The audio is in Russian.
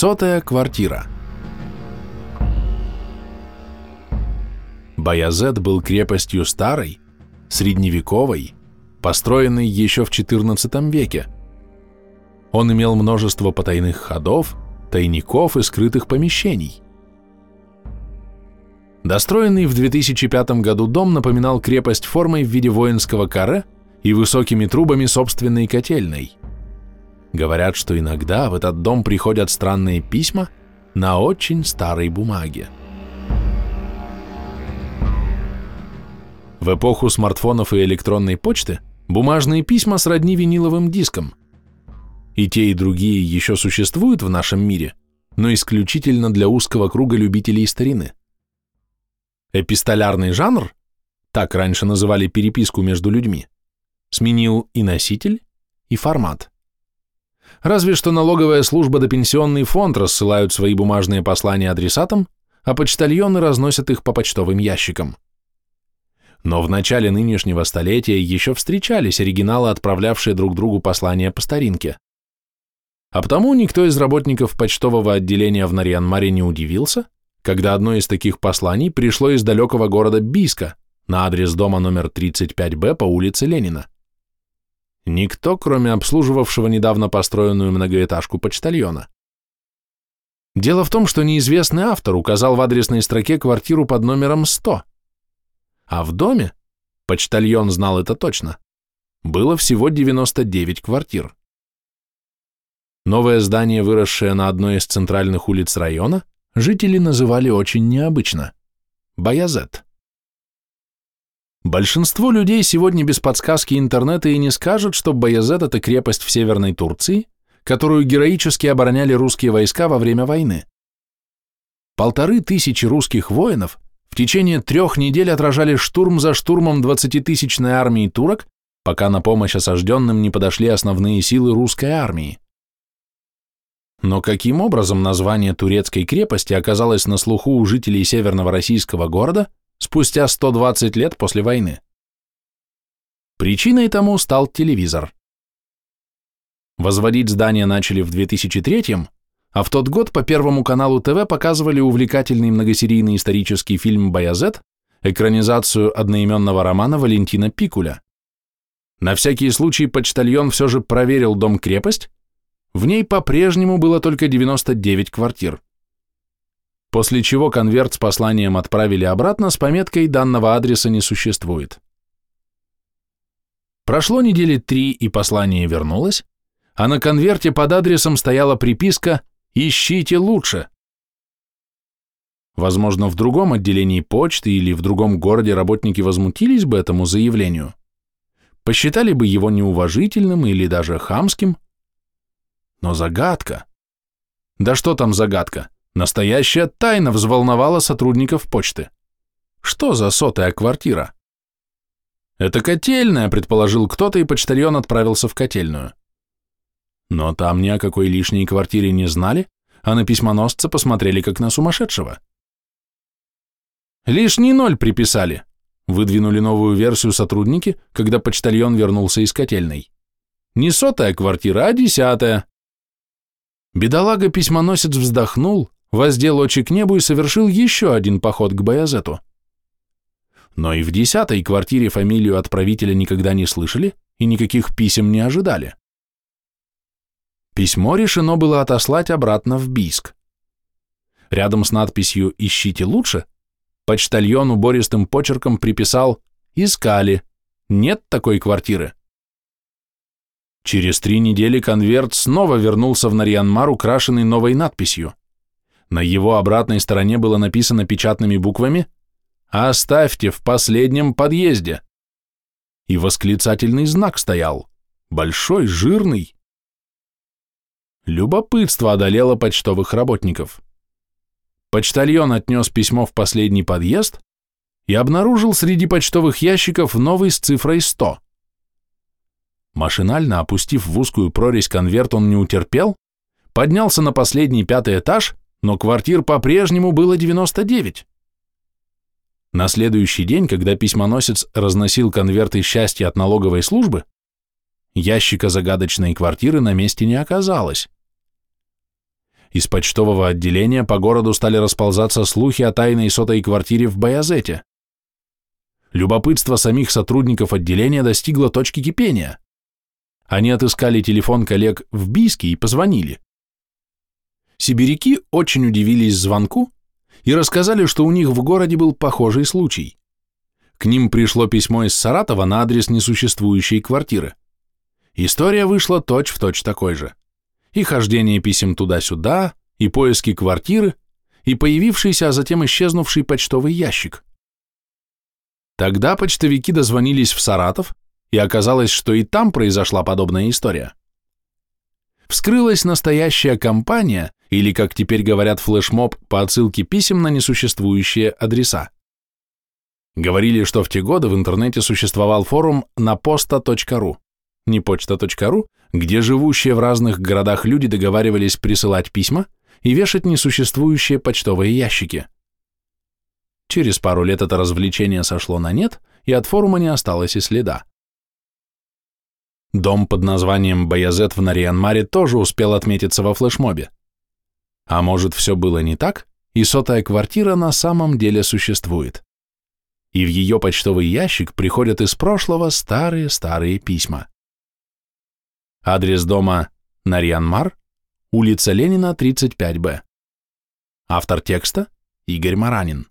Сотая квартира. Баязет был крепостью старой, средневековой, построенной еще в XIV веке. Он имел множество потайных ходов, тайников и скрытых помещений. Достроенный в 2005 году дом напоминал крепость формой в виде воинского каре и высокими трубами собственной котельной. Говорят, что иногда в этот дом приходят странные письма на очень старой бумаге. В эпоху смартфонов и электронной почты бумажные письма сродни виниловым дискам. И те, и другие еще существуют в нашем мире, но исключительно для узкого круга любителей старины. Эпистолярный жанр, так раньше называли переписку между людьми, сменил и носитель, и формат. Разве что налоговая служба да пенсионный фонд рассылают свои бумажные послания адресатам, а почтальоны разносят их по почтовым ящикам. Но в начале нынешнего столетия еще встречались оригиналы, отправлявшие друг другу послания по старинке. А потому никто из работников почтового отделения в Нарьянмаре не удивился, когда одно из таких посланий пришло из далекого города Биска на адрес дома номер 35Б по улице Ленина. Никто, кроме обслуживавшего недавно построенную многоэтажку почтальона. Дело в том, что неизвестный автор указал в адресной строке квартиру под номером 100. А в доме, почтальон знал это точно, было всего 99 квартир. Новое здание, выросшее на одной из центральных улиц района, жители называли очень необычно – Баязет. Большинство людей сегодня без подсказки интернета и не скажут, что Баязет – это крепость в Северной Турции, которую героически обороняли русские войска во время войны. Полторы тысячи русских воинов в течение трех недель отражали штурм за штурмом 20-тысячной армии турок, пока на помощь осажденным не подошли основные силы русской армии. Но каким образом название турецкой крепости оказалось на слуху у жителей северного российского города спустя 120 лет после войны? Причиной тому стал телевизор. Возводить здание начали в 2003 а в тот год по Первому каналу ТВ показывали увлекательный многосерийный исторический фильм «Баязет», экранизацию одноименного романа Валентина Пикуля. На всякий случай почтальон все же проверил дом-крепость в ней по-прежнему было только 99 квартир. После чего конверт с посланием отправили обратно с пометкой «Данного адреса не существует». Прошло недели три, и послание вернулось, а на конверте под адресом стояла приписка «Ищите лучше». Возможно, в другом отделении почты или в другом городе работники возмутились бы этому заявлению, посчитали бы его неуважительным или даже хамским – но загадка... Да что там загадка? Настоящая тайна взволновала сотрудников почты. Что за сотая квартира? Это котельная, предположил кто-то, и почтальон отправился в котельную. Но там ни о какой лишней квартире не знали, а на письмоносца посмотрели как на сумасшедшего. Лишний ноль приписали, выдвинули новую версию сотрудники, когда почтальон вернулся из котельной. Не сотая квартира, а десятая. Бедолага-письмоносец вздохнул, воздел очи к небу и совершил еще один поход к Баязету. Но и в десятой квартире фамилию отправителя никогда не слышали и никаких писем не ожидали. Письмо решено было отослать обратно в Бийск. Рядом с надписью «Ищите лучше» почтальон убористым почерком приписал «Искали, нет такой квартиры». Через три недели конверт снова вернулся в Нарьянмар, украшенный новой надписью. На его обратной стороне было написано печатными буквами «Оставьте в последнем подъезде». И восклицательный знак стоял, большой, жирный. Любопытство одолело почтовых работников. Почтальон отнес письмо в последний подъезд и обнаружил среди почтовых ящиков новый с цифрой 100. Машинально опустив в узкую прорезь конверт, он не утерпел, поднялся на последний пятый этаж, но квартир по-прежнему было 99. На следующий день, когда письмоносец разносил конверты счастья от налоговой службы, ящика загадочной квартиры на месте не оказалось. из почтового отделения по городу стали расползаться слухи о тайной сотой квартире в Баязете. Любопытство самих сотрудников отделения достигло точки кипения. Они отыскали телефон коллег в Бийске и позвонили. Сибиряки очень удивились звонку и рассказали, что у них в городе был похожий случай. К ним пришло письмо из Саратова на адрес несуществующей квартиры. История вышла точь-в-точь точь такой же. И хождение писем туда-сюда, и поиски квартиры, и появившийся, а затем исчезнувший почтовый ящик. Тогда почтовики дозвонились в Саратов, и оказалось, что и там произошла подобная история. Вскрылась настоящая компания, или, как теперь говорят, флешмоб по отсылке писем на несуществующие адреса. Говорили, что в те годы в интернете существовал форум напоста.ру, не почта.ру, где живущие в разных городах люди договаривались присылать письма и вешать несуществующие почтовые ящики. Через пару лет это развлечение сошло на нет, и от форума не осталось и следа. Дом под названием Баязет в Нарианмаре тоже успел отметиться во флешмобе. А может, все было не так, и сотая квартира на самом деле существует. И в ее почтовый ящик приходят из прошлого старые-старые письма. Адрес дома Нарьянмар, улица Ленина, 35Б. Автор текста Игорь Маранин.